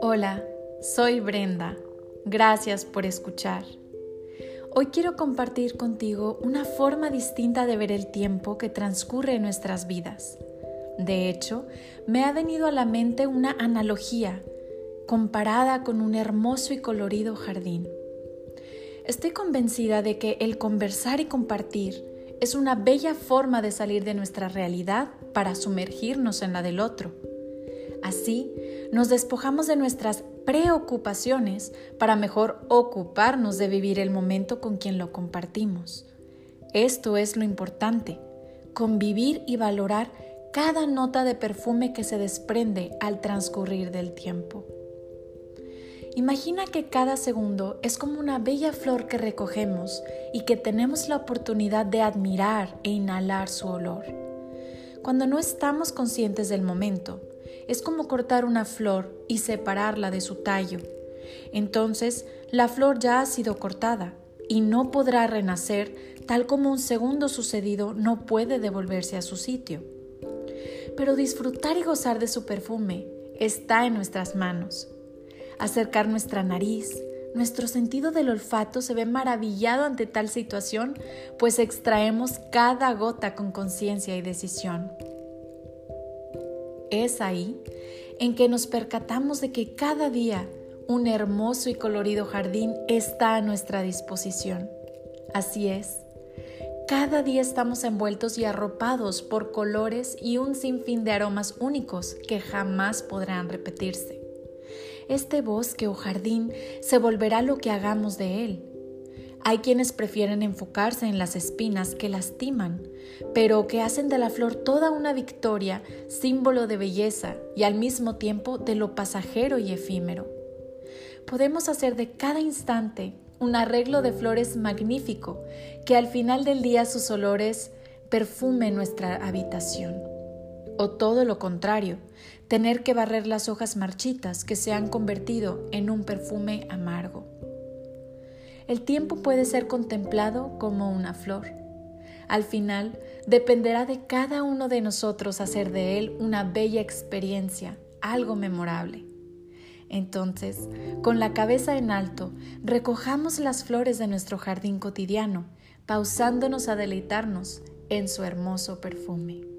Hola, soy Brenda. Gracias por escuchar. Hoy quiero compartir contigo una forma distinta de ver el tiempo que transcurre en nuestras vidas. De hecho, me ha venido a la mente una analogía comparada con un hermoso y colorido jardín. Estoy convencida de que el conversar y compartir es una bella forma de salir de nuestra realidad para sumergirnos en la del otro. Así, nos despojamos de nuestras preocupaciones para mejor ocuparnos de vivir el momento con quien lo compartimos. Esto es lo importante, convivir y valorar cada nota de perfume que se desprende al transcurrir del tiempo. Imagina que cada segundo es como una bella flor que recogemos y que tenemos la oportunidad de admirar e inhalar su olor. Cuando no estamos conscientes del momento, es como cortar una flor y separarla de su tallo. Entonces, la flor ya ha sido cortada y no podrá renacer tal como un segundo sucedido no puede devolverse a su sitio. Pero disfrutar y gozar de su perfume está en nuestras manos. Acercar nuestra nariz, nuestro sentido del olfato se ve maravillado ante tal situación, pues extraemos cada gota con conciencia y decisión. Es ahí en que nos percatamos de que cada día un hermoso y colorido jardín está a nuestra disposición. Así es, cada día estamos envueltos y arropados por colores y un sinfín de aromas únicos que jamás podrán repetirse. Este bosque o jardín se volverá lo que hagamos de él, hay quienes prefieren enfocarse en las espinas que lastiman, pero que hacen de la flor toda una victoria, símbolo de belleza y al mismo tiempo de lo pasajero y efímero. Podemos hacer de cada instante un arreglo de flores magnífico que al final del día sus olores perfumen nuestra habitación. O todo lo contrario, tener que barrer las hojas marchitas que se han convertido en un perfume amargo el tiempo puede ser contemplado como una flor. Al final, dependerá de cada uno de nosotros hacer de él una bella experiencia, algo memorable. Entonces, con la cabeza en alto, recojamos las flores de nuestro jardín cotidiano, pausándonos a deleitarnos en su hermoso perfume.